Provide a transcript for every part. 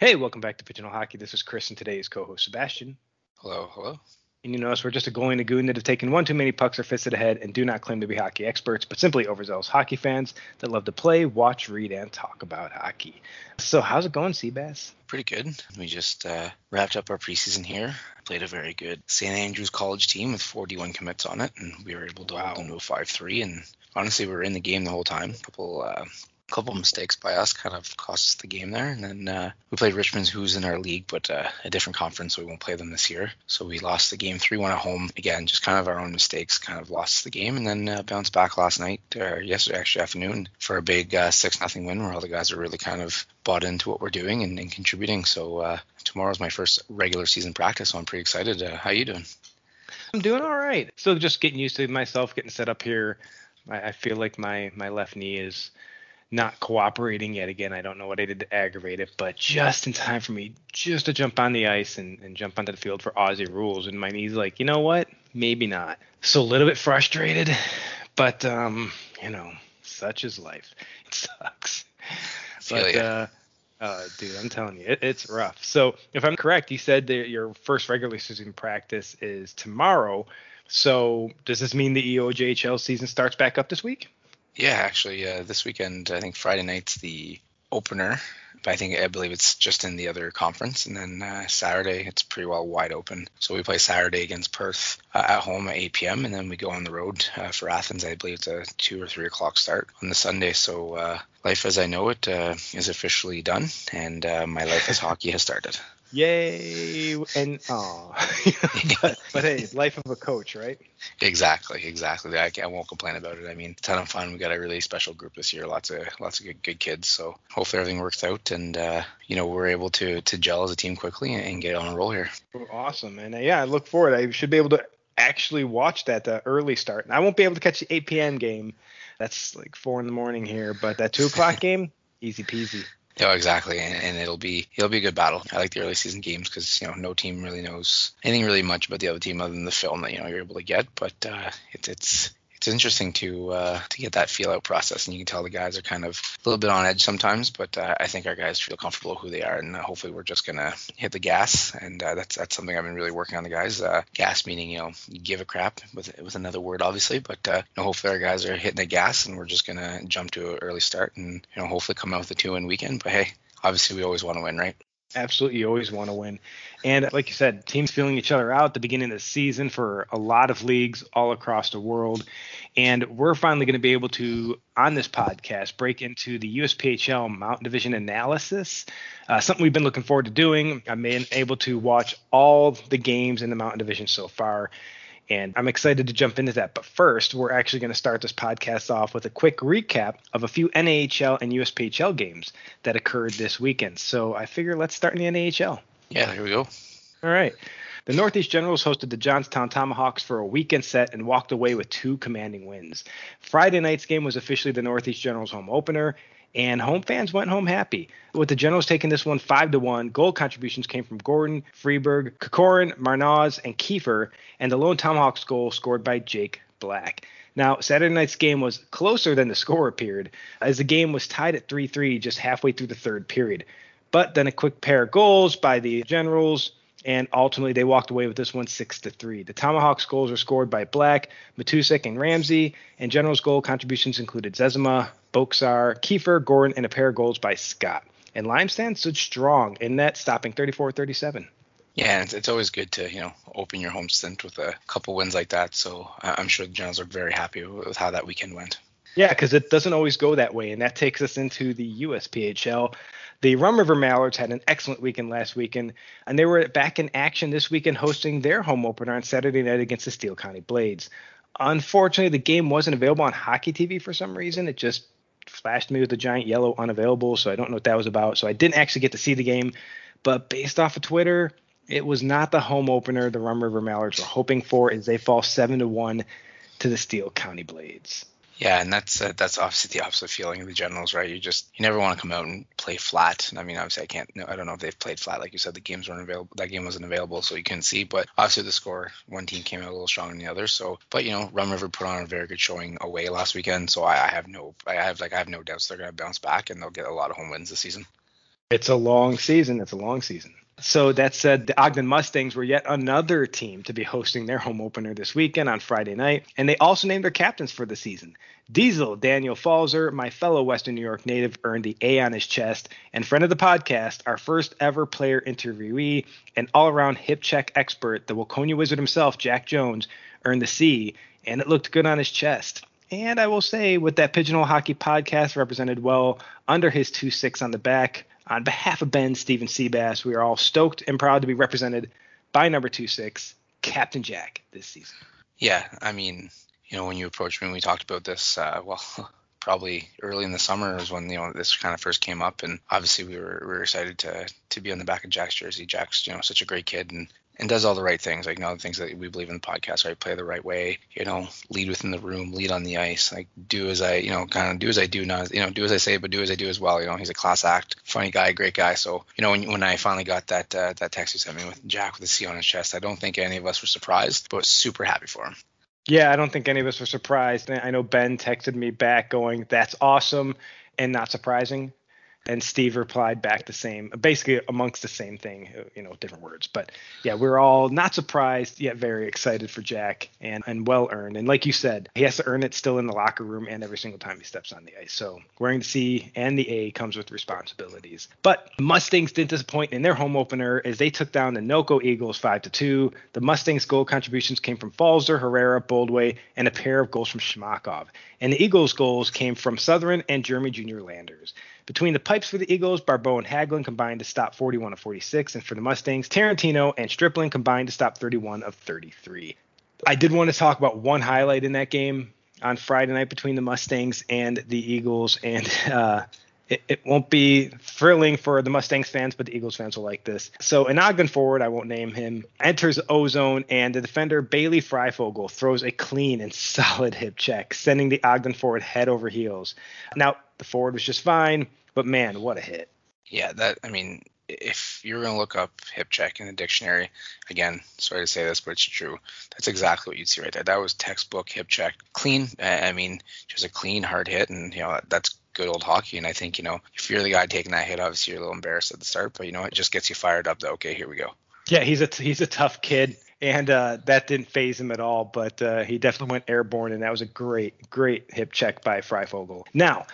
Hey, welcome back to Pigeonhole Hockey. This is Chris and today's co-host Sebastien. Hello, hello. And you know us, we're just a going to goon that have taken one too many pucks or fists to the head and do not claim to be hockey experts, but simply overzealous hockey fans that love to play, watch, read, and talk about hockey. So how's it going, Seabass? Pretty good. We just uh, wrapped up our preseason here. Played a very good St. Andrews College team with 41 commits on it, and we were able to wow. hold them to a 5-3. And honestly, we were in the game the whole time. A couple uh, a couple mistakes by us kind of cost us the game there. And then uh, we played Richmond, who's in our league, but uh, a different conference, so we won't play them this year. So we lost the game 3 1 at home. Again, just kind of our own mistakes kind of lost the game. And then uh, bounced back last night, or yesterday, actually, afternoon, for a big uh, 6 nothing win where all the guys are really kind of bought into what we're doing and, and contributing. So uh, tomorrow's my first regular season practice, so I'm pretty excited. Uh, how you doing? I'm doing all right. Still just getting used to myself, getting set up here. I, I feel like my my left knee is not cooperating yet again. I don't know what I did to aggravate it, but just in time for me just to jump on the ice and, and jump onto the field for Aussie rules. And my knee's like, you know what? Maybe not. So a little bit frustrated, but um, you know, such is life. It sucks. But uh, uh, dude, I'm telling you, it, it's rough. So if I'm correct, you said that your first regular season practice is tomorrow. So does this mean the EOJHL season starts back up this week? Yeah, actually, uh, this weekend I think Friday night's the opener. But I think I believe it's just in the other conference, and then uh, Saturday it's pretty well wide open. So we play Saturday against Perth uh, at home at 8 p.m. and then we go on the road uh, for Athens. I believe it's a two or three o'clock start on the Sunday. So uh, life as I know it uh, is officially done, and uh, my life as hockey has started. Yay! And oh, but, but, hey, life of a coach, right? Exactly, exactly. I, I won't complain about it. I mean, ton of fun. We got a really special group this year. Lots of lots of good, good kids. So hopefully everything works out, and uh, you know we're able to to gel as a team quickly and, and get on a roll here. Awesome, and uh, yeah, I look forward. I should be able to actually watch that uh, early start. And I won't be able to catch the 8 p.m. game. That's like four in the morning here, but that two o'clock game, easy peasy. Yeah, exactly, and, and, it'll be it'll be a good battle. I like the early season games because you know no team really knows anything really much about the other team other than the film that you know you're able to get. But uh, it's it's it's interesting to uh, to get that feel out process, and you can tell the guys are kind of a little bit on edge sometimes, but uh, I think our guys feel comfortable who they are, and uh, hopefully we're just gonna hit the gas, and uh, that's that's something I've been really working on the guys. Uh, gas meaning you know give a crap with with another word obviously, but uh, you know, hopefully our guys are hitting the gas, and we're just gonna jump to an early start, and you know hopefully come out with a two win weekend. But hey, obviously we always want to win, right? Absolutely, you always want to win. And like you said, teams feeling each other out at the beginning of the season for a lot of leagues all across the world. And we're finally going to be able to, on this podcast, break into the USPHL Mountain Division analysis, uh, something we've been looking forward to doing. I've been able to watch all the games in the Mountain Division so far. And I'm excited to jump into that. But first, we're actually going to start this podcast off with a quick recap of a few NAHL and USPHL games that occurred this weekend. So I figure let's start in the NAHL. Yeah, here we go. All right. The Northeast Generals hosted the Johnstown Tomahawks for a weekend set and walked away with two commanding wins. Friday night's game was officially the Northeast Generals home opener, and home fans went home happy. With the Generals taking this one five to one, goal contributions came from Gordon, Freeberg, Kokorin, Marnaz, and Kiefer, and the lone Tomahawks goal scored by Jake Black. Now, Saturday night's game was closer than the score appeared, as the game was tied at 3 3 just halfway through the third period. But then a quick pair of goals by the Generals, and ultimately they walked away with this one six to three. The Tomahawks goals were scored by Black, Matusik, and Ramsey, and Generals goal contributions included Zezima, Boksar, Kiefer, Gordon, and a pair of goals by Scott. And Limestone stood strong in net, stopping 34-37. Yeah, it's, it's always good to you know open your home stint with a couple wins like that. So I'm sure the Generals are very happy with how that weekend went. Yeah, because it doesn't always go that way, and that takes us into the USPHL. The Rum River Mallards had an excellent weekend last weekend, and they were back in action this weekend hosting their home opener on Saturday night against the Steele County Blades. Unfortunately, the game wasn't available on Hockey TV for some reason. It just flashed me with a giant yellow unavailable, so I don't know what that was about. So I didn't actually get to see the game, but based off of Twitter, it was not the home opener the Rum River Mallards were hoping for as they fall 7 to 1 to the Steele County Blades. Yeah, and that's uh, that's obviously the opposite feeling of the Generals, right? You just you never want to come out and play flat. I mean, obviously, I can't. I don't know if they've played flat, like you said. The games weren't available. That game wasn't available, so you couldn't see. But obviously, the score, one team came out a little stronger than the other. So, but you know, Rum River put on a very good showing away last weekend. So I, I have no, I have like I have no doubts they're going to bounce back and they'll get a lot of home wins this season. It's a long season. It's a long season. So that said, the Ogden Mustangs were yet another team to be hosting their home opener this weekend on Friday night, and they also named their captains for the season. Diesel Daniel Falzer, my fellow Western New York native, earned the A on his chest, and friend of the podcast, our first ever player interviewee, and all-around hip check expert, the Waconia Wizard himself, Jack Jones, earned the C, and it looked good on his chest. And I will say, with that Pigeonhole Hockey podcast represented well under his 2 6 on the back, on behalf of Ben, Steven Seabass, we are all stoked and proud to be represented by number two six, Captain Jack, this season. Yeah, I mean, you know, when you approached me, we talked about this. Uh, well, probably early in the summer is when you know this kind of first came up, and obviously we were we were excited to to be on the back of Jack's jersey. Jack's you know such a great kid, and and does all the right things, like you know the things that we believe in the podcast, right? Play the right way, you know, lead within the room, lead on the ice, like do as I, you know, kind of do as I do, not you know, do as I say, but do as I do as well. You know, he's a class act, funny guy, great guy. So you know, when when I finally got that uh, that text you sent me with Jack with a C on his chest, I don't think any of us were surprised, but super happy for him. Yeah, I don't think any of us were surprised. I know Ben texted me back going, "That's awesome," and not surprising and Steve replied back the same, basically amongst the same thing, you know, different words. But yeah, we're all not surprised yet very excited for Jack and and well earned. And like you said, he has to earn it still in the locker room and every single time he steps on the ice. So wearing the C and the A comes with responsibilities. But Mustangs didn't disappoint in their home opener as they took down the Noco Eagles five to two. The Mustangs goal contributions came from Falzer, Herrera, Boldway, and a pair of goals from Shmakov. And the Eagles' goals came from Southern and Jeremy Jr. Landers. Between the pipes for the Eagles, Barbeau and Hagelin combined to stop 41 of 46, and for the Mustangs, Tarantino and Stripling combined to stop 31 of 33. I did want to talk about one highlight in that game on Friday night between the Mustangs and the Eagles, and uh, it, it, won't be thrilling for the Mustangs fans, but the Eagles fans will like this. So an Ogden forward, I won't name him, enters ozone, and the defender Bailey Freifogel throws a clean and solid hip check, sending the Ogden forward head over heels. Now the forward was just fine. But man, what a hit. Yeah, that I mean, if you're going to look up hip check in the dictionary, again, sorry to say this, but it's true. That's exactly what you'd see right there. That was textbook hip check. Clean, I mean, just a clean, hard hit. And, you know, that's good old hockey. And I think, you know, if you're the guy taking that hit, obviously you're a little embarrassed at the start, but, you know, it just gets you fired up that, okay, here we go. Yeah, he's a, he's a tough kid. And uh, that didn't phase him at all, but uh, he definitely went airborne, and that was a great, great hip check by Freifogel. Now,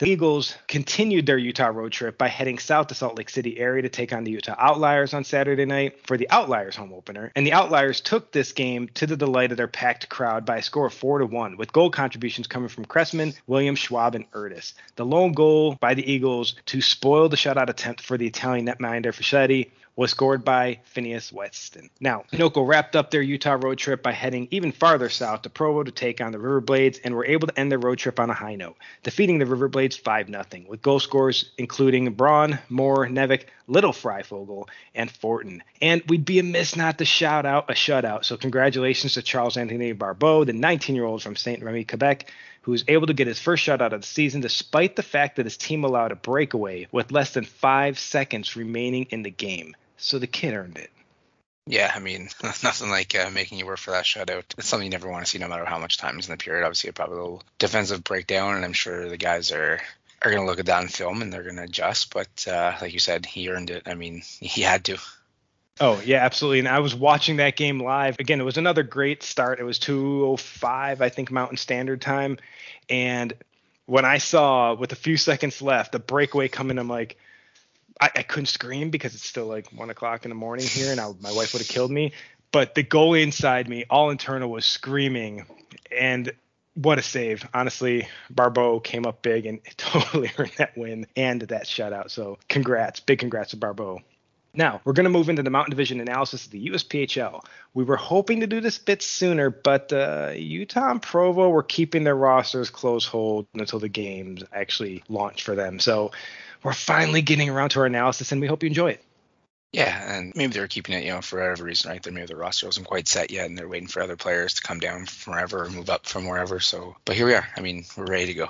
the Eagles continued their Utah road trip by heading south to Salt Lake City area to take on the Utah Outliers on Saturday night for the Outliers home opener. And the Outliers took this game to the delight of their packed crowd by a score of 4 to 1, with goal contributions coming from Cressman, Williams, Schwab, and Erdis. The lone goal by the Eagles to spoil the shutout attempt for the Italian netminder Fischetti was scored by Phineas Weston. Now, Noco wrapped up their Utah road trip by heading even farther south to Provo to take on the Riverblades and were able to end their road trip on a high note, defeating the Riverblades 5 0, with goal scorers including Braun, Moore, Nevick, Little Freifogel, and Fortin. And we'd be amiss not to shout out a shutout, so congratulations to Charles Anthony Barbeau, the 19 year old from St. Remy, Quebec, who was able to get his first shutout of the season despite the fact that his team allowed a breakaway with less than five seconds remaining in the game. So the kid earned it. Yeah, I mean, nothing like uh, making you work for that shutout. It's something you never want to see, no matter how much time is in the period. Obviously, a probably a little defensive breakdown, and I'm sure the guys are are going to look at that in film and they're going to adjust. But uh, like you said, he earned it. I mean, he had to. Oh yeah, absolutely. And I was watching that game live. Again, it was another great start. It was 2:05, I think, Mountain Standard Time, and when I saw with a few seconds left the breakaway coming, I'm like I, I couldn't scream because it's still like one o'clock in the morning here, and I, my wife would have killed me. But the goalie inside me, all internal, was screaming, and what a save! Honestly, Barbeau came up big and totally earned that win and that shutout. So congrats, big congrats to Barbeau. Now, we're going to move into the Mountain Division analysis of the USPHL. We were hoping to do this bit sooner, but uh, Utah and Provo were keeping their rosters close hold until the games actually launched for them. So we're finally getting around to our analysis, and we hope you enjoy it. Yeah, and maybe they're keeping it, you know, for whatever reason, right? There maybe the roster wasn't quite set yet, and they're waiting for other players to come down from wherever or move up from wherever. So, but here we are. I mean, we're ready to go.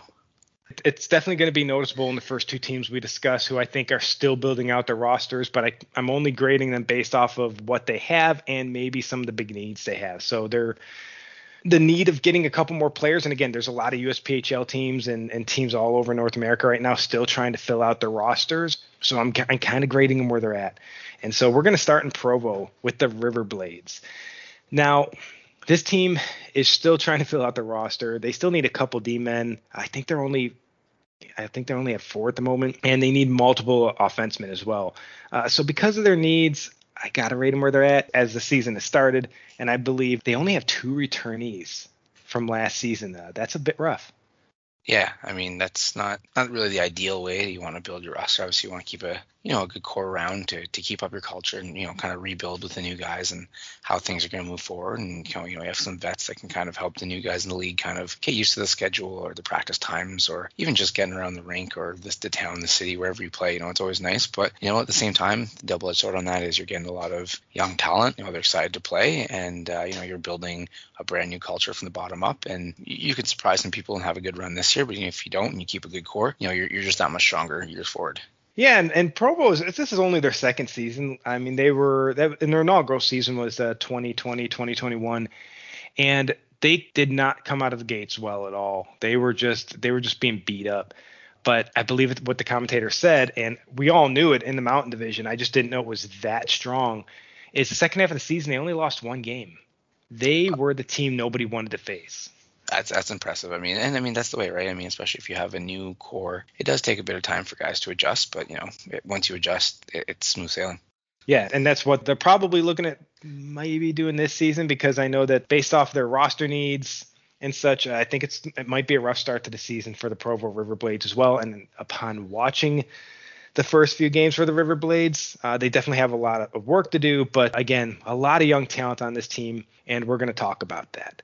It's definitely going to be noticeable in the first two teams we discuss, who I think are still building out their rosters, but I, I'm only grading them based off of what they have and maybe some of the big needs they have. So they're the need of getting a couple more players. And again, there's a lot of USPHL teams and, and teams all over North America right now still trying to fill out their rosters. So I'm, I'm kind of grading them where they're at. And so we're going to start in Provo with the River Blades. Now, this team is still trying to fill out the roster. They still need a couple D men. I think they're only I think they're only at four at the moment, and they need multiple offensemen as well. Uh, so because of their needs, I gotta rate them where they're at as the season has started, and I believe they only have two returnees from last season. That's a bit rough. Yeah, I mean that's not not really the ideal way you want to build your roster. Obviously, you want to keep a you know a good core round to, to keep up your culture and you know kind of rebuild with the new guys and how things are going to move forward. And you know you know you have some vets that can kind of help the new guys in the league kind of get used to the schedule or the practice times or even just getting around the rink or this the town the city wherever you play you know it's always nice. But you know at the same time the double-edged sword on that is you're getting a lot of young talent you know they're excited to play. And uh, you know you're building a brand new culture from the bottom up. And you, could surprise some people and have a good run this year. But if you don't and you keep a good core you know you're, you're just that much stronger years forward yeah, and, and this is only their second season. I mean, they were that, and their inaugural season was uh, 2020, 2021, and they did not come out of the gates well at all. They were just they were just being beat up. But I believe what the commentator said, and we all knew it in the Mountain Division. I just didn't know it was that strong. Is the second half of the season they only lost one game. They were the team nobody wanted to face that's that's impressive. I mean, and I mean that's the way, right? I mean, especially if you have a new core, it does take a bit of time for guys to adjust, but you know, it, once you adjust, it, it's smooth sailing. Yeah, and that's what they're probably looking at maybe doing this season because I know that based off their roster needs and such, I think it's it might be a rough start to the season for the Provo River Blades as well. And upon watching the first few games for the River Blades, uh, they definitely have a lot of work to do. But again, a lot of young talent on this team, and we're going to talk about that.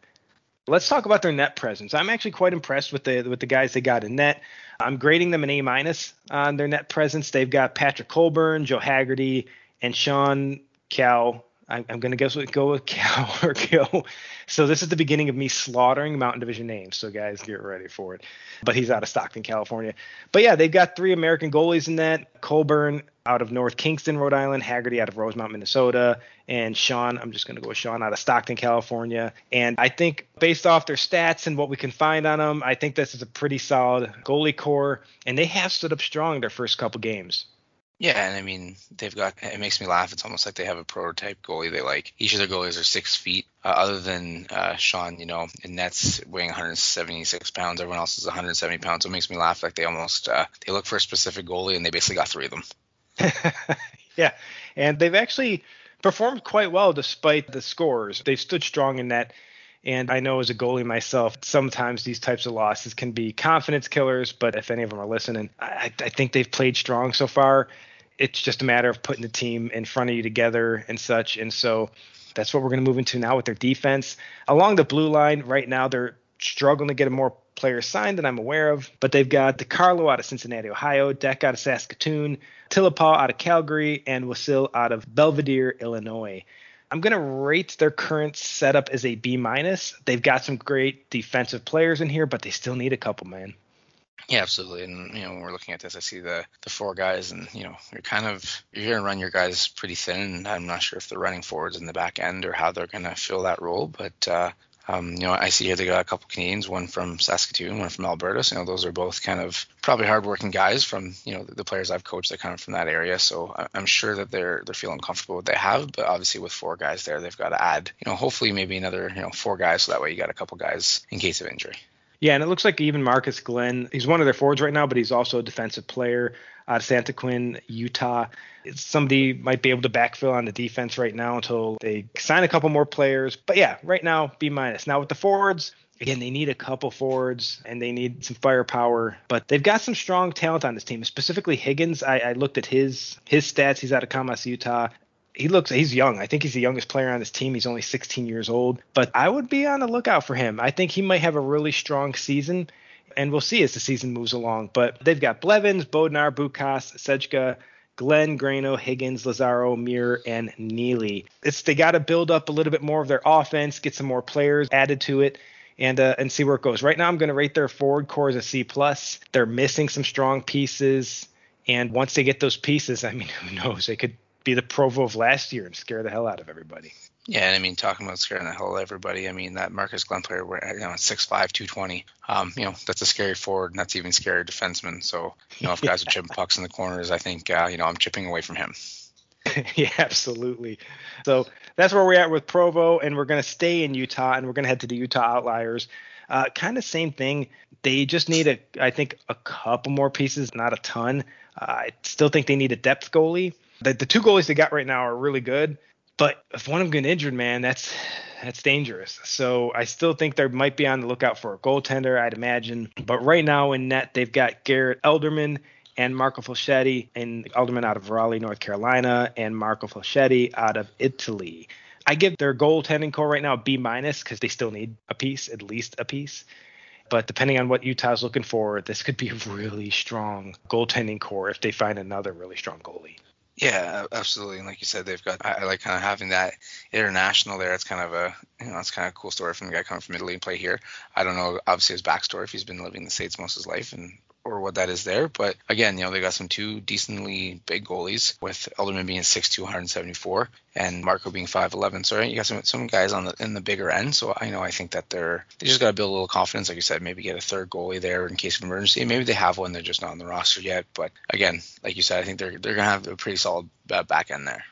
Let's talk about their net presence. I'm actually quite impressed with the with the guys they got in net. I'm grading them an A minus on their net presence. They've got Patrick Colburn, Joe Haggerty, and Sean Cal I'm, I'm going to guess with, go with Cal or Kill. So this is the beginning of me slaughtering Mountain Division names. So guys, get ready for it. But he's out of Stockton, California. But yeah, they've got three American goalies in that. Colburn out of North Kingstown, Rhode Island. Haggerty out of Rosemount, Minnesota. And Sean, I'm just going to go with Sean out of Stockton, California. And I think based off their stats and what we can find on them, I think this is a pretty solid goalie core. And they have stood up strong their first couple games. Yeah, and I mean they've got. It makes me laugh. It's almost like they have a prototype goalie. They like each of their goalies are six feet. Uh, other than uh, Sean, you know, and that's weighing 176 pounds. Everyone else is 170 pounds. So it makes me laugh. Like they almost uh, they look for a specific goalie, and they basically got three of them. yeah, and they've actually performed quite well despite the scores. They've stood strong in net. And I know as a goalie myself, sometimes these types of losses can be confidence killers. But if any of them are listening, I, I think they've played strong so far. It's just a matter of putting the team in front of you together and such. And so that's what we're going to move into now with their defense. Along the blue line, right now, they're struggling to get a more players signed that I'm aware of, but they've got DeCarlo out of Cincinnati, Ohio, Deck out of Saskatoon, Tillapau out of Calgary, and Wasil out of Belvidere, Illinois. I'm going to rate their current setup as a B minus. They've got some great defensive players in here, but they still need a couple, man. Yeah, absolutely. And you know, when we're looking at this, I see the the four guys, and you know, you're kind of you're to run your guys pretty thin. I'm not sure if they're running forwards in the back end or how they're to fill that role, but uh, um, you know, I see here they got a couple Canadians, one from Saskatoon, one from Alberta. So, you know, those are both kind of probably hardworking guys from, you know, the, players I've coached that kind of from that area. So I, am sure that they're they're feeling comfortable with what they have. But obviously, with four guys there, they've got to add, you know, hopefully maybe another, you know, four guys. So that way you got a couple guys in case of injury. Yeah, and it looks like even Marcus Glenn, he's one of their forwards right now, but he's also a defensive player out of Santaquin, Utah. Somebody might be able to backfill on the defense right now until they sign a couple more players. But yeah, right now, B minus. Now with the forwards, again, they need a couple forwards and they need some firepower, but they've got some strong talent on this team. Specifically, Higgins. I, I looked at his his stats. He's out of Kamas, Utah he looks he's young. I think he's the youngest player on this team. He's only 16 years old, but I would be on the lookout for him. I think he might have a really strong season, and we'll see as the season moves along. But they've got Blevins, Bodnar, Bukas, Sejka, Glenn, Grano, Higgins, Lazaro, Muir, and Neely. It's they got to build up a little bit more of their offense, get some more players added to it. And, uh, and see where it goes. Right now, I'm going to rate their forward core as a C plus. They're missing some strong pieces, and once they get those pieces, I mean, who knows? They could be the Provo of last year and scare the hell out of everybody. Yeah, and I mean, talking about scaring the hell out of everybody, I mean, that Marcus Glenn player, you know, 6'5", 220, um, you know, that's a scary forward, and that's even scary defenseman. So, you know, if guys are chipping pucks in the corners, I think, uh, you know, I'm chipping away from him. yeah, absolutely. So that's where we're at with Provo, and we're going to stay in Utah, and we're going to head to the Utah Outliers. Uh, kind of same thing. They just need a, I think, a couple more pieces, not a ton. Uh, I still think they need a depth goalie. The, the two goalies they got right now are really good, but if one of them get injured, man, that's that's dangerous. So I still think they might be on the lookout for a goaltender, I'd imagine. But right now in net, they've got Garrett Elderman and Marco Falchetti, and Elderman out of Raleigh, North Carolina, and Marco Falchetti out of Italy. I give their goaltending core right now a B minus because they still need a piece, at least a piece. But depending on what Utah's looking for, this could be a really strong goaltending core if they find another really strong goalie. Yeah, absolutely. And like you said, they've got I, I like kind of having that international there. It's kind of a you know it's kind of a cool story from the guy coming from Italy and play here. I don't know obviously his backstory if he's been living in the states most of his life and or what that is there. But again, you know, they got some two decently big goalies with Elderman being 6'2", 174, and Marco being 5'11". So you got some some guys on the in the bigger end. So I know I think that they're they just got to build a little confidence, like you said, maybe get a third goalie there in case of emergency. Maybe they have one, they're just not on the roster yet. But again, like you said, I think they're they're gonna have a pretty solid uh, back end there.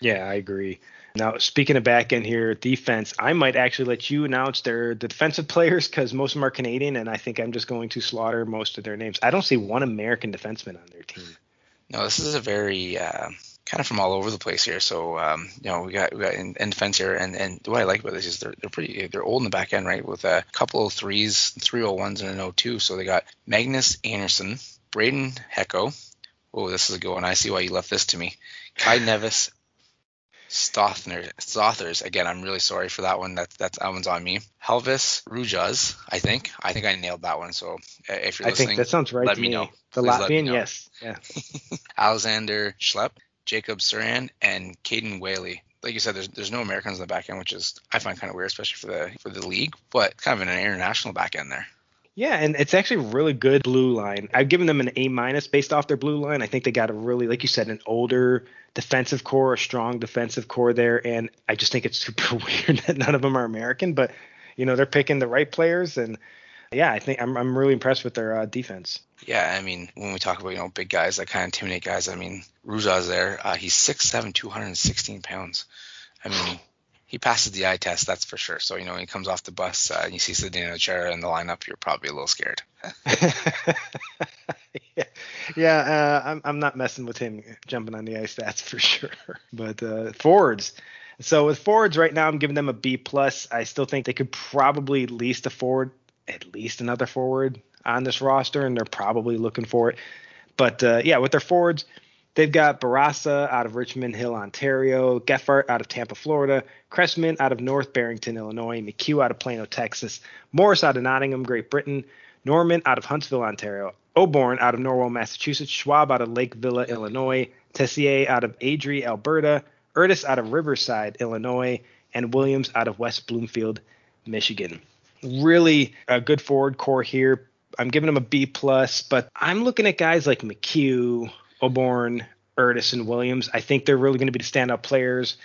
Yeah, I agree. Now, speaking of back end here, defense, I might actually let you announce their the defensive players because most of them are Canadian, and I think I'm just going to slaughter most of their names. I don't see one American defenseman on their team. No, this is a very uh, kind of from all over the place here. So um, you know, we got we got in, in, defense here, and and what I like about this is they're they're pretty they're old in the back end, right? With a couple of threes, three oh ones, and an oh two. So they got Magnus Anderson, Braden Hecko. Oh, this is a good one. I see why you left this to me. Kai Nevis Stothner, Stothers. Again, I'm really sorry for that one. That's that's that one's on me. Helvis Rujas, I think. I think I nailed that one. So uh, if you're listening, I think that sounds right let to me me. know. The Please Latvian, yes, yeah. Alexander Schlepp, Jacob Suran, and Caden Whaley. Like you said, there's there's no Americans in the back end, which is I find kind of weird, especially for the for the league. But kind of an international back end there. Yeah, and it's actually a really good blue line. I've given them an A minus based off their blue line. I think they got a really, like you said, an older defensive core, a strong defensive core there, and I just think it's super weird that none of them are American. But you know, they're picking the right players, and yeah, I think I'm I'm really impressed with their uh, defense. Yeah, I mean, when we talk about you know big guys that kind of intimidate guys, I mean, Ruza's there. Uh, he's 6'7", 216 pounds. I mean he passes the eye test, that's for sure. So you know, when he comes off the bus uh, and you see Zdeno Chara in the lineup, you're probably a little scared. yeah, uh, I'm I'm not messing with him jumping on the ice, that's for sure. But uh, forwards. So with forwards right now, I'm giving them a B plus. I still think they could probably at least afford at least another forward on this roster, and they're probably looking for it. But uh, yeah, with their forwards, They've got Barassa out of Richmond Hill, Ontario, Geffart out of Tampa, Florida, Cressman out of North Barrington, Illinois, McHugh out of Plano, Texas, Morris out of Nottingham, Great Britain, Norman out of Huntsville, Ontario, Oborn out of Norwell, Massachusetts, Schwab out of Lake Villa, Illinois, Tessier out of Airdrie, Alberta, Urtis out of Riverside, Illinois, and Williams out of West Bloomfield, Michigan. Really a good forward core here. I'm giving them a B plus, but I'm looking at guys like McHugh, Oborn, Urtis, and Williams. I think they're really going to be the standout players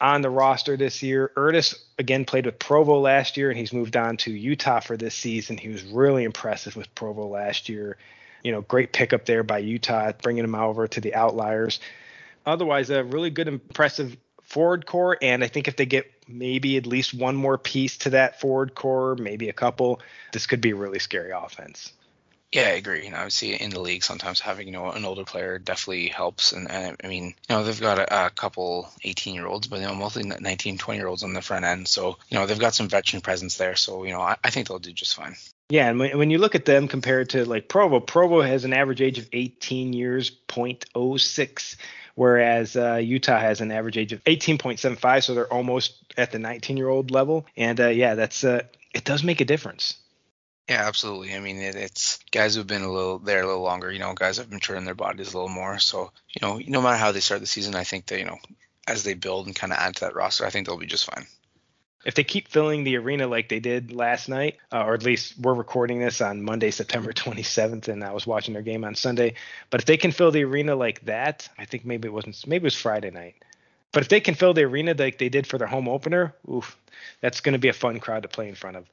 on the roster this year. Urtis again played with Provo last year, and he's moved on to Utah for this season. He was really impressive with Provo last year. You know, great pickup there by Utah, bringing him over to the Outliers. Otherwise, a really good, impressive forward core, and I think if they get maybe at least one more piece to that forward core, maybe a couple, this could be a really scary offense. Yeah, I agree. You know, see in the league sometimes having you know an older player definitely helps. And, and I mean, you know, they've got a, a couple 18 year olds, but you know, mostly 19, 20 year olds on the front end. So you know, they've got some veteran presence there. So you know, I, I think they'll do just fine. Yeah, and when, when you look at them compared to like Provo, Provo has an average age of 18 years, 0.06, whereas uh, Utah has an average age of 18.75, so they're almost at the 19 year old level. And uh, yeah, that's uh, it does make a difference. Yeah, absolutely. I mean, it, it's guys who've been a little there a little longer. You know, guys have matured in their bodies a little more. So, you know, no matter how they start the season, I think that you know, as they build and kind of add to that roster, I think they'll be just fine. If they keep filling the arena like they did last night, uh, or at least we're recording this on Monday, September 27th, and I was watching their game on Sunday. But if they can fill the arena like that, I think maybe it wasn't, maybe it was Friday night. But if they can fill the arena like they did for their home opener, oof, that's going to be a fun crowd to play in front of.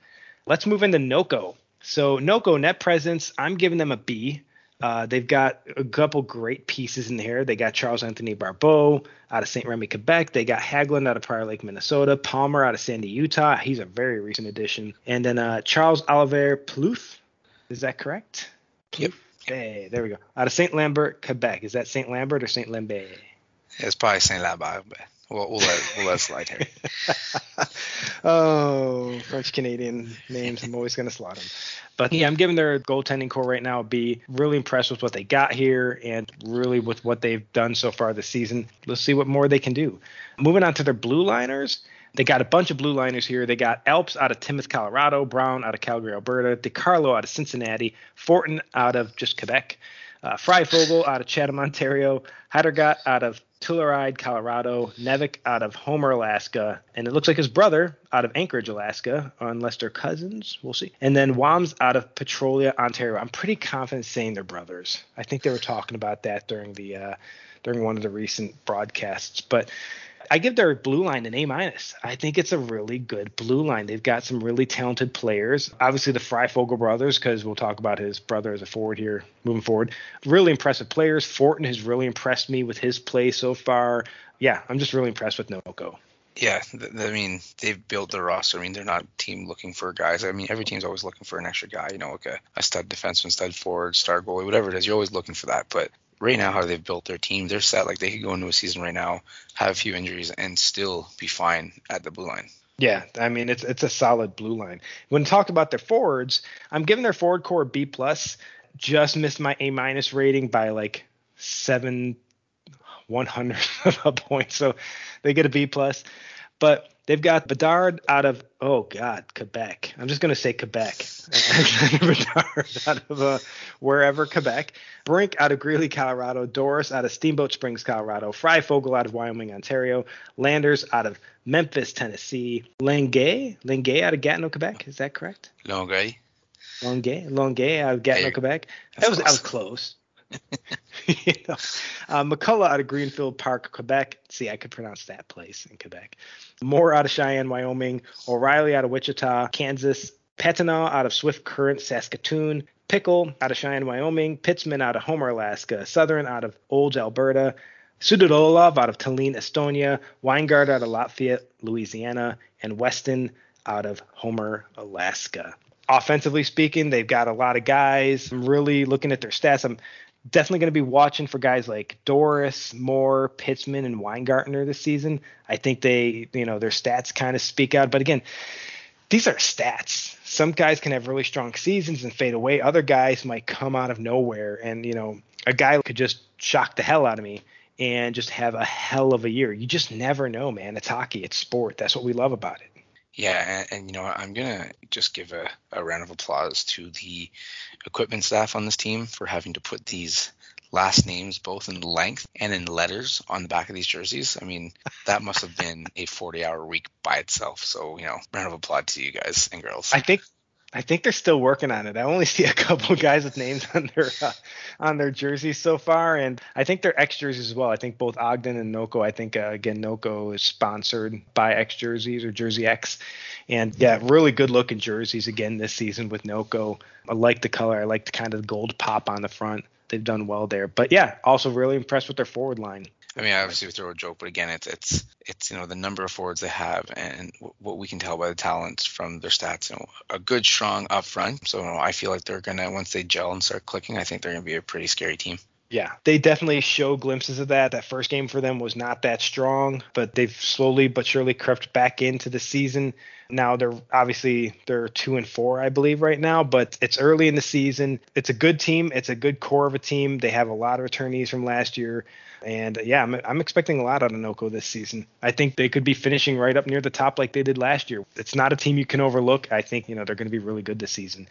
Let's move into NOCO. So NOCO net presence, I'm giving them a B. Uh, they've got a couple great pieces in here. They got Charles Anthony Barbeau out of St. Remy, Quebec. They got Haglund out of Prior Lake, Minnesota. Palmer out of Sandy, Utah. He's a very recent addition. And then uh, Charles Oliver Plouffe. Is that correct? Yep. Hey, there we go. Out of St. Lambert, Quebec. Is that St. Lambert or St. Lambert? It's probably St. Lambert, we'll, we'll, let, we'll let slide here. oh, French Canadian names. I'm always going to slot them. But yeah, I'm giving their goaltending core right now a B. Really impressed with what they got here and really with what they've done so far this season. Let's see what more they can do. Moving on to their blue liners. They got a bunch of blue liners here. They got Alps out of Timmins, Colorado, Brown out of Calgary, Alberta, DeCarlo out of Cincinnati, Fortin out of just Quebec, uh, Freifogel out of Chatham, Ontario, Heidergott out of Telluride, Colorado, Nevik out of Homer, Alaska, and it looks like his brother out of Anchorage, Alaska, unless they're cousins. We'll see. And then Wams out of Petrolia, Ontario. I'm pretty confident saying they're brothers. I think they were talking about that during the uh, during one of the recent broadcasts. But I give their blue line an A minus. I think it's a really good blue line. They've got some really talented players. Obviously, the Freifogel brothers, because we'll talk about his brother as a forward here moving forward. Really impressive players. Fortin has really impressed me with his play so far. Yeah, I'm just really impressed with NOCO. Yeah, I mean they've built their roster. I mean they're not team looking for guys. I mean every team's always looking for an extra guy. You know, like a, a stud defenseman, stud forward, star goalie, whatever it is. You're always looking for that. But right now how they've built their team, they're set. Like they could go into a season right now, have a few injuries, and still be fine at the blue line. Yeah, I mean it's it's a solid blue line. When talked about their forwards, I'm giving their forward core B plus. Just missed my A minus rating by like seven one hundredth of a point, so they get a B plus. But they've got Bedard out of oh god Quebec. I'm just gonna say Quebec. Bedard out of uh, wherever Quebec. Brink out of Greeley, Colorado. Doris out of Steamboat Springs, Colorado. Freifogel out of Wyoming, Ontario. Landers out of Memphis, Tennessee. Langay, Langay out of Gatineau, Quebec. Is that correct? Langay. Langay, Langay out of Gatineau, Quebec. That was. I was close. You uh, McCullough out of Greenfield Park, Quebec. See, I could pronounce that place in Quebec. Moore out of Cheyenne, Wyoming. O'Reilly out of Wichita, Kansas. Petinaw out of Swift Current, Saskatoon. Pickle out of Cheyenne, Wyoming. Pitzman out of Homer, Alaska. Southern out of Olds, Alberta. Sudolov out of Tallinn, Estonia. Weingart out of Lafayette, Louisiana. And Weston out of Homer, Alaska offensively speaking, they've got a lot of guys. I'm really looking at their stats. I'm definitely going to be watching for guys like Doris, Moore, Pittsman, and Weingartner this season. I think they, you know, their stats kind of speak out. But again, these are stats. Some guys can have really strong seasons and fade away. Other guys might come out of nowhere, and you know, a guy could just shock the hell out of me and just have a hell of a year. You just never know, man. It's hockey, it's sport. That's what we love about it. Yeah, and, and, you know I'm gonna just give a, a round of applause to the equipment staff on this team for having to put these last names both in length and in letters on the back of these jerseys. I mean, that must have been a 40 hour week by itself. So, you know, round of applause to you guys and girls. I think I think they're still working on it. I only see a couple guys with names on their uh, on their jerseys so far, and I think they're X jerseys as well. I think both Ogden and Noco. I think uh, again Noco is sponsored by X jerseys or Jersey X, and yeah, really good looking jerseys again this season with Noco. I like the color. I like the kind of gold pop on the front. They've done well there, but yeah, also really impressed with their forward line. I mean, obviously we throw a joke, but again, it's it's it's you know the number of forwards they have and what we can tell by the talents from their stats. You know, a good, strong up front. So you know, I feel like they're gonna once they gel and start clicking, I think they're gonna be a pretty scary team. Yeah, they definitely show glimpses of that. That first game for them was not that strong, but they've slowly but surely crept back into the season. Now they're obviously they're two and four, I believe, right now, but it's early in the season. It's a good team. It's a good core of a team. They have a lot of returnees from last year. And uh, yeah, I'm, I'm expecting a lot out of NoCo this season. I think they could be finishing right up near the top like they did last year. It's not a team you can overlook. I think, you know, they're going to be really good this season.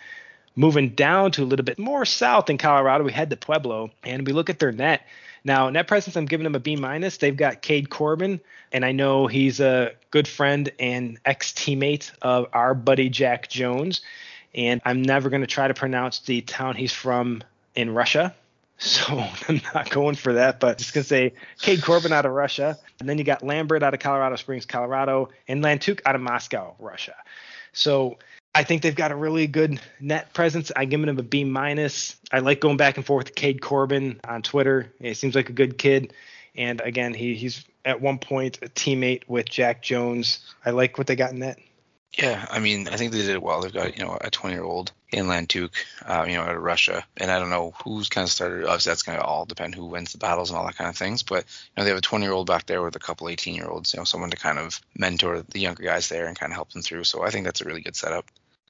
Moving down to a little bit more south in Colorado, we head to Pueblo and we look at their net. Now, net presence, I'm giving them a B minus. They've got Cade Corbin, and I know he's a good friend and ex teammate of our buddy Jack Jones. And I'm never going to try to pronounce the town he's from in Russia. So I'm not going for that, but just gonna say Cade Corbin out of Russia, and then you got Lambert out of Colorado Springs, Colorado, and Lantuk out of Moscow, Russia. So I think they've got a really good net presence. I give them a B minus. I like going back and forth with Cade Corbin on Twitter. He seems like a good kid, and again, he, he's at one point a teammate with Jack Jones. I like what they got in net. Yeah, I mean, I think they did it well. They've got you know a 20 year old in Lantuk, uh, you know, out of Russia, and I don't know who's kind of started. Obviously, that's going to all depend who wins the battles and all that kind of things. But you know, they have a 20 year old back there with a couple 18 year olds. You know, someone to kind of mentor the younger guys there and kind of help them through. So I think that's a really good setup.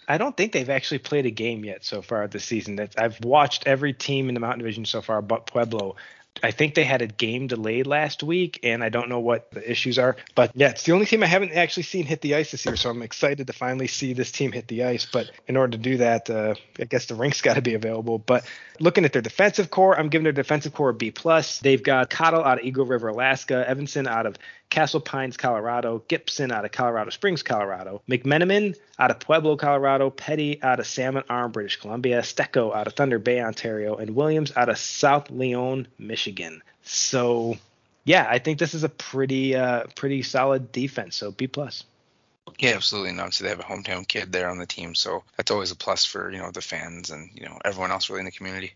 I don't think they've actually played a game yet so far this season. That I've watched every team in the Mountain Division so far, but Pueblo. I think they had a game delayed last week, and I don't know what the issues are. But yeah, it's the only team I haven't actually seen hit the ice this year, so I'm excited to finally see this team hit the ice. But in order to do that, uh, I guess the rink's got to be available. But looking at their defensive core, I'm giving their defensive core a B plus. They've got Cottle out of Eagle River, Alaska, Evanson out of Castle Pines, Colorado, Gibson out of Colorado Springs, Colorado, McMenamin out of Pueblo, Colorado, Petty out of Salmon Arm, British Columbia, Stecco out of Thunder Bay, Ontario, and Williams out of South Lyon, Michigan. So, yeah, I think this is a pretty uh, pretty solid defense. So B plus. Yeah, absolutely. And obviously they have a hometown kid there on the team, so that's always a plus for you know the fans and you know everyone else really in the community.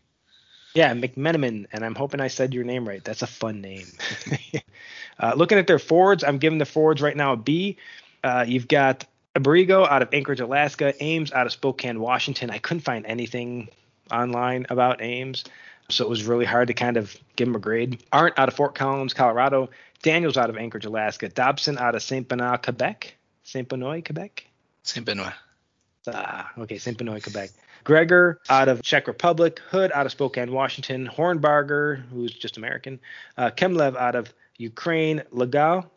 Yeah, McMenamin, and I'm hoping I said your name right. That's a fun name. uh, looking at their forwards, I'm giving the forwards right now a B. Uh, you've got Abrigo out of Anchorage, Alaska, Ames out of Spokane, Washington. I couldn't find anything online about Ames, so it was really hard to kind of give him a grade. Arndt out of Fort Collins, Colorado, Daniels out of Anchorage, Alaska, Dobson out of Saint Benoit, Quebec, Saint Benoit, Quebec. Saint Benoit. Ah, okay, Saint Benoit, Quebec. Gregor out of Czech Republic, Hood out of Spokane, Washington, Hornbarger, who's just American, uh, Kemlev out of Ukraine, Legau,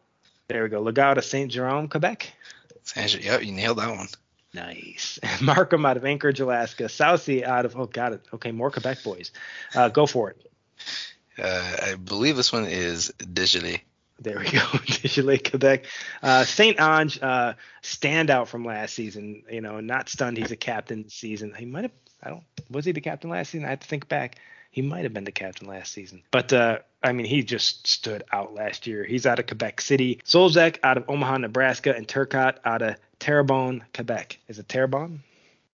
there we go, Legau out of Saint Jerome, Quebec. Yep, you nailed that one. Nice. Markham out of Anchorage, Alaska. Southie out of, oh, got it. Okay, more Quebec boys. Uh, go for it. Uh, I believe this one is Dégelis. There we go. Dégelis, Quebec. Uh, St. Ange, uh, standout from last season. You know, not stunned he's a captain this season. He might have, I don't, was he the captain last season? I have to think back. He might have been the captain last season. But, uh, I mean, he just stood out last year. He's out of Quebec City. Solzek out of Omaha, Nebraska. And Turcotte out of Terrebonne, Quebec. Is it Terrebonne?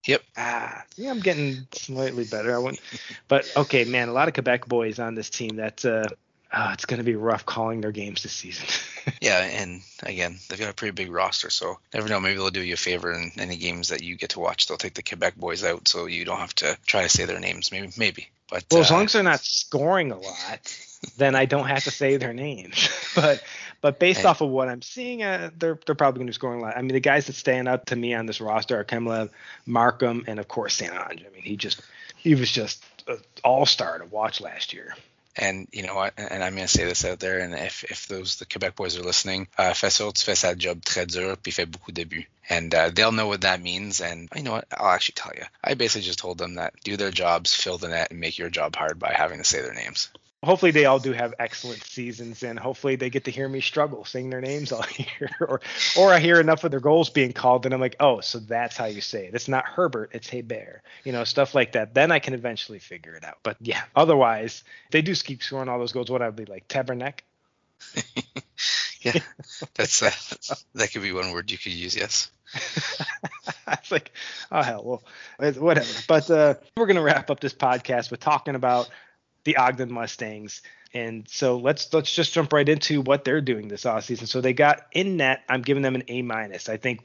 Yep. Ah, yeah, I'm getting slightly better. I wouldn't, but okay, man, a lot of Quebec boys on this team. That's uh, uh, it's going to be rough calling their games this season. yeah, and again, they've got a pretty big roster, so never know. Maybe they'll do you a favor in any games that you get to watch. They'll take the Quebec boys out, so you don't have to try to say their names. Maybe, maybe. But well, uh, as long as they're not scoring a lot, then I don't have to say their names. but but based and, off of what I'm seeing, uh, they're they're probably going to be scoring a lot. I mean, the guys that stand out to me on this roster are Kemlev, Markham, and of course St. Ange. I mean, he just he was just an all star to watch last year. And you know what? And I'm to say this out there. And if, if those the Quebec boys are listening, uh, Fessel, tu fais sa job très dur, puis fait beaucoup de buts. And uh, they'll know what that means. And you know what? I'll actually tell you. I basically just told them that do their jobs, fill the net, and make your job hard by having to say their names hopefully they all do have excellent seasons and hopefully they get to hear me struggle saying their names all year or or I hear enough of their goals being called and I'm like, "Oh, so that's how you say it. It's not Herbert, it's Hey Bear." You know, stuff like that. Then I can eventually figure it out. But yeah, otherwise, they do keep scoring all those goals. What I'd be like, Tabernac? yeah. That's uh, that could be one word you could use, yes. it's like, oh hell, well, whatever. But uh, we're gonna wrap up this podcast with talking about the Ogden Mustangs. And so let's let's just jump right into what they're doing this offseason. So they got in net, I'm giving them an A minus. I think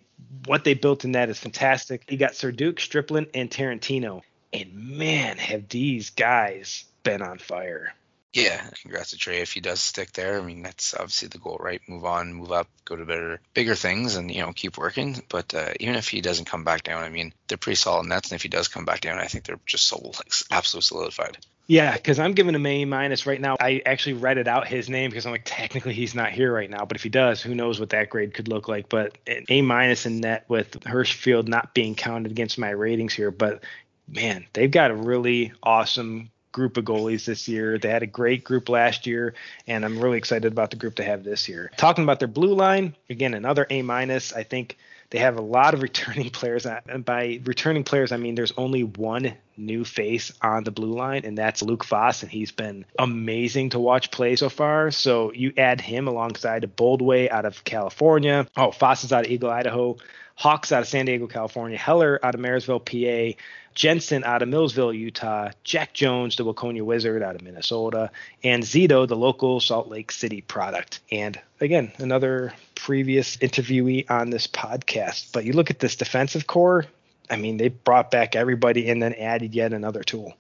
what they built in net is fantastic. You got Sir Duke, Striplin, and Tarantino. And man, have these guys been on fire. Yeah, congrats to Trey if he does stick there. I mean, that's obviously the goal, right? Move on, move up, go to better, bigger things, and you know keep working. But uh, even if he doesn't come back down, I mean, they're pretty solid nets. And if he does come back down, I think they're just so like absolutely solidified. Yeah, because I'm giving him A minus right now. I actually read it out his name because I'm like, technically he's not here right now. But if he does, who knows what that grade could look like. But A minus in net with Hirschfield not being counted against my ratings here. But man, they've got a really awesome group of goalies this year. They had a great group last year, and I'm really excited about the group they have this year. Talking about their blue line, again, another A minus. I think they have a lot of returning players. And by returning players, I mean there's only one new face on the blue line, and that's Luke Foss, and he's been amazing to watch play so far. So you add him alongside Boldway out of California. Oh, Foss is out of Eagle, Idaho. Hawks out of San Diego, California. Heller out of Marysville, PA. Jensen out of Millsville, Utah, Jack Jones, the Waconia Wizard out of Minnesota, and Zito, the local Salt Lake City product. And again, another previous interviewee on this podcast. But you look at this defensive core, I mean, they brought back everybody and then added yet another tool.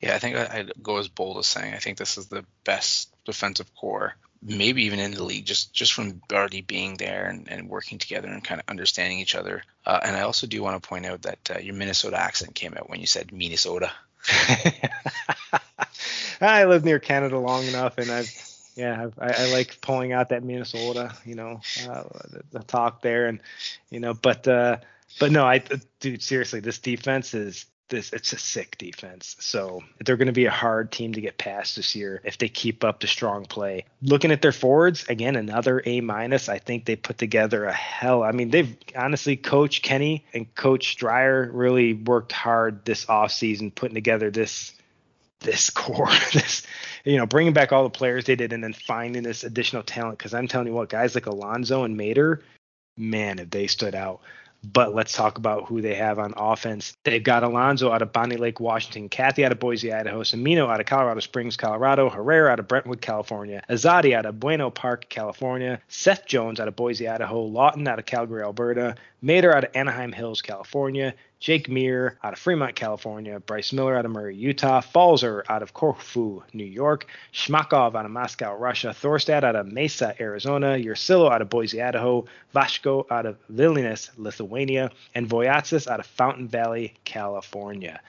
Yeah, I think I'd go as bold as saying I think this is the best defensive core maybe even in the league, just just from already being there and, and working together and kind of understanding each other. Uh, and I also do want to point out that uh, your Minnesota accent came out when you said Minnesota. I lived near Canada long enough, and I've yeah, I, I like pulling out that Minnesota, you know, uh, the, the, talk there, and you know, but uh, but no, I dude, seriously, this defense is this it's a sick defense. So they're going to be a hard team to get past this year if they keep up the strong play. Looking at their forwards, again another A minus. I think they put together a hell. I mean, they've honestly Coach Kenny and Coach Dreyer really worked hard this offseason putting together this this core, this you know, bringing back all the players they did and then finding this additional talent. Because I'm telling you what, guys like Alonso and Mater, man, if they stood out. But let's talk about who they have on offense. They've got Alonso out of Bonney Lake, Washington, Kathy out of Boise, Idaho, Semino out of Colorado Springs, Colorado, Herrera out of Brentwood, California, Azadi out of Buena Park, California, Seth Jones out of Boise, Idaho, Lawton out of Calgary, Alberta, Mater out of Anaheim Hills, California, Jake Meir out of Fremont, California, Bryce Miller out of Murray, Utah, Falzer out of Corfu, New York, Shmakov out of Moscow, Russia, Thorstad out of Mesa, Arizona, Ursillo out of Boise, Idaho, Vashko out of Vilnius, Lithuania, and Voyatsis out of Fountain Valley, California.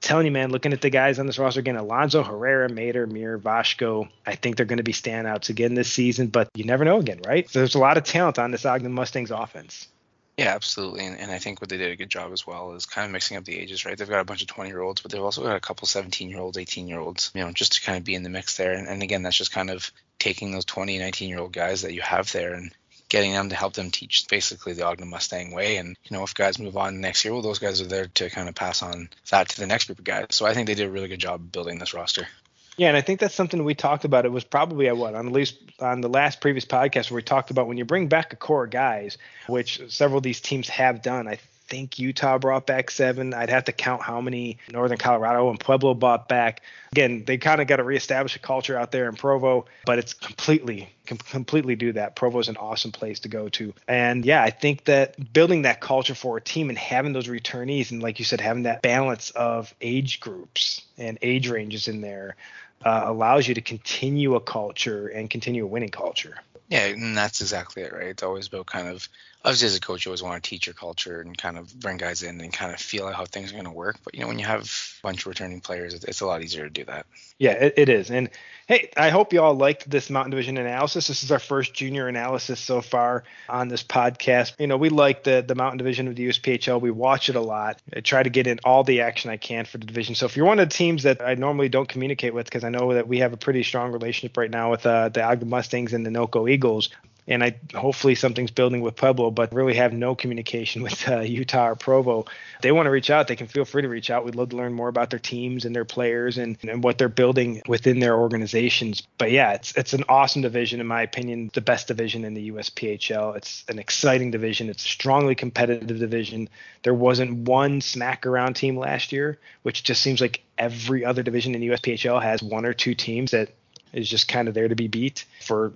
telling you, man, looking at the guys on this roster again, Alonso, Herrera, Mater, Mir, Vashko, I think they're going to be standouts again this season, but you never know again, right? So there's a lot of talent on this Ogden Mustangs offense. Yeah, absolutely. And, and, I think what they did a good job as well is kind of mixing up the ages, right? They've got a bunch of 20 year olds, but they've also got a couple 17 year olds, 18 year olds, you know, just to kind of be in the mix there. And, and again, that's just kind of taking those 20, 19 year old guys that you have there and getting them to help them teach basically the Ogden Mustang way. And, you know, if guys move on next year, well, those guys are there to kind of pass on that to the next group of guys. So I think they did a really good job building this roster. Yeah, and I think that's something we talked about. It was probably at what on the least on the last previous podcast where we talked about when you bring back a core of guys, which several of these teams have done. I think Utah brought back seven. I'd have to count how many Northern Colorado and Pueblo brought back. Again, they kind of got to reestablish a culture out there in Provo, but it's completely can completely do that. Provo is an awesome place to go to. And yeah, I think that building that culture for a team and having those returnees and like you said, having that balance of age groups and age ranges in there uh, allows you to continue a culture and continue a winning culture. Yeah, and that's exactly it, right? It's always about kind of obviously as a coach, you always want to teach your culture and kind of bring guys in and kind of feel out how things are going to work. But you know, when you have a bunch of returning players, it's a lot easier to do that. Yeah, it, it is. And hey, I hope you all liked this Mountain Division analysis. This is our first junior analysis so far on this podcast. You know, we like the the Mountain Division of the USPHL. We watch it a lot. I try to get in all the action I can for the division. So if you're one of the teams that I normally don't communicate with, because I know that we have a pretty strong relationship right now with uh, the Ogden Mustangs and the NoCo Eagles, and I hopefully something's building with Pueblo, but really have no communication with uh, Utah or Provo. They want to reach out, they can feel free to reach out. We'd love to learn more about their teams and their players and, and what they're building within their organizations. But yeah, it's it's an awesome division in my opinion, the best division in the USPHL. It's an exciting division. It's a strongly competitive division. There wasn't one smack around team last year, which just seems like every other division in the USPHL has one or two teams that is just kind of there to be beat for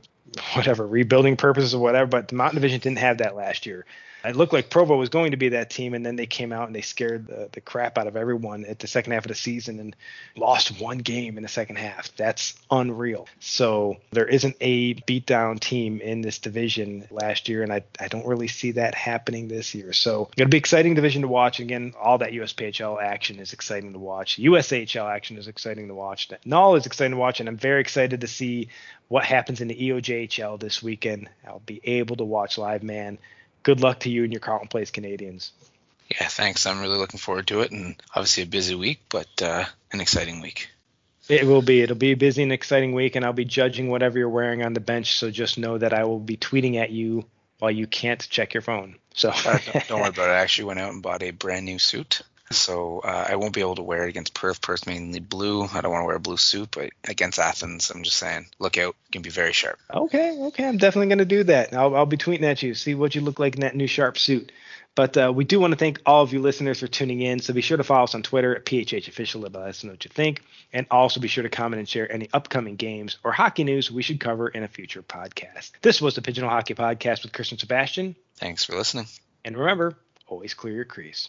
whatever rebuilding purposes or whatever. But the Mountain Division didn't have that last year. It looked like Provo was going to be that team, and then they came out and they scared the, the crap out of everyone at the second half of the season and lost one game in the second half. That's unreal. So there isn't a beatdown team in this division last year, and I, I don't really see that happening this year. So going to be exciting division to watch. Again, all that USPHL action is exciting to watch. USHL action is exciting to watch. NAHL is exciting to watch, and I'm very excited to see what happens in the EOJHL this weekend. I'll be able to watch live, man good luck to you and your Carleton Place Canadians. Yeah, thanks. I'm really looking forward to it, and obviously a busy week, but uh, an exciting week. It will be. It'll be a busy and exciting week, and I'll be judging whatever you're wearing on the bench. So just know that I will be tweeting at you while you can't check your phone. So uh, don't, don't, worry about it. I actually went out and bought a brand new suit So uh, I won't be able to wear it against Perth. Perth mainly blue. I don't want to wear a blue suit, but against Athens, I'm just saying, look out. It can be very sharp. Okay, okay. I'm definitely going to do that. I'll, I'll be tweeting at you, see what you look like in that new sharp suit. But uh, we do want to thank all of you listeners for tuning in. So be sure to follow us on Twitter at PHH Official let us know what you think. And also be sure to comment and share any upcoming games or hockey news we should cover in a future podcast. This was the Pigeonhole Hockey Podcast with Chris and Sebastien. Thanks for listening. And remember, always clear your crease.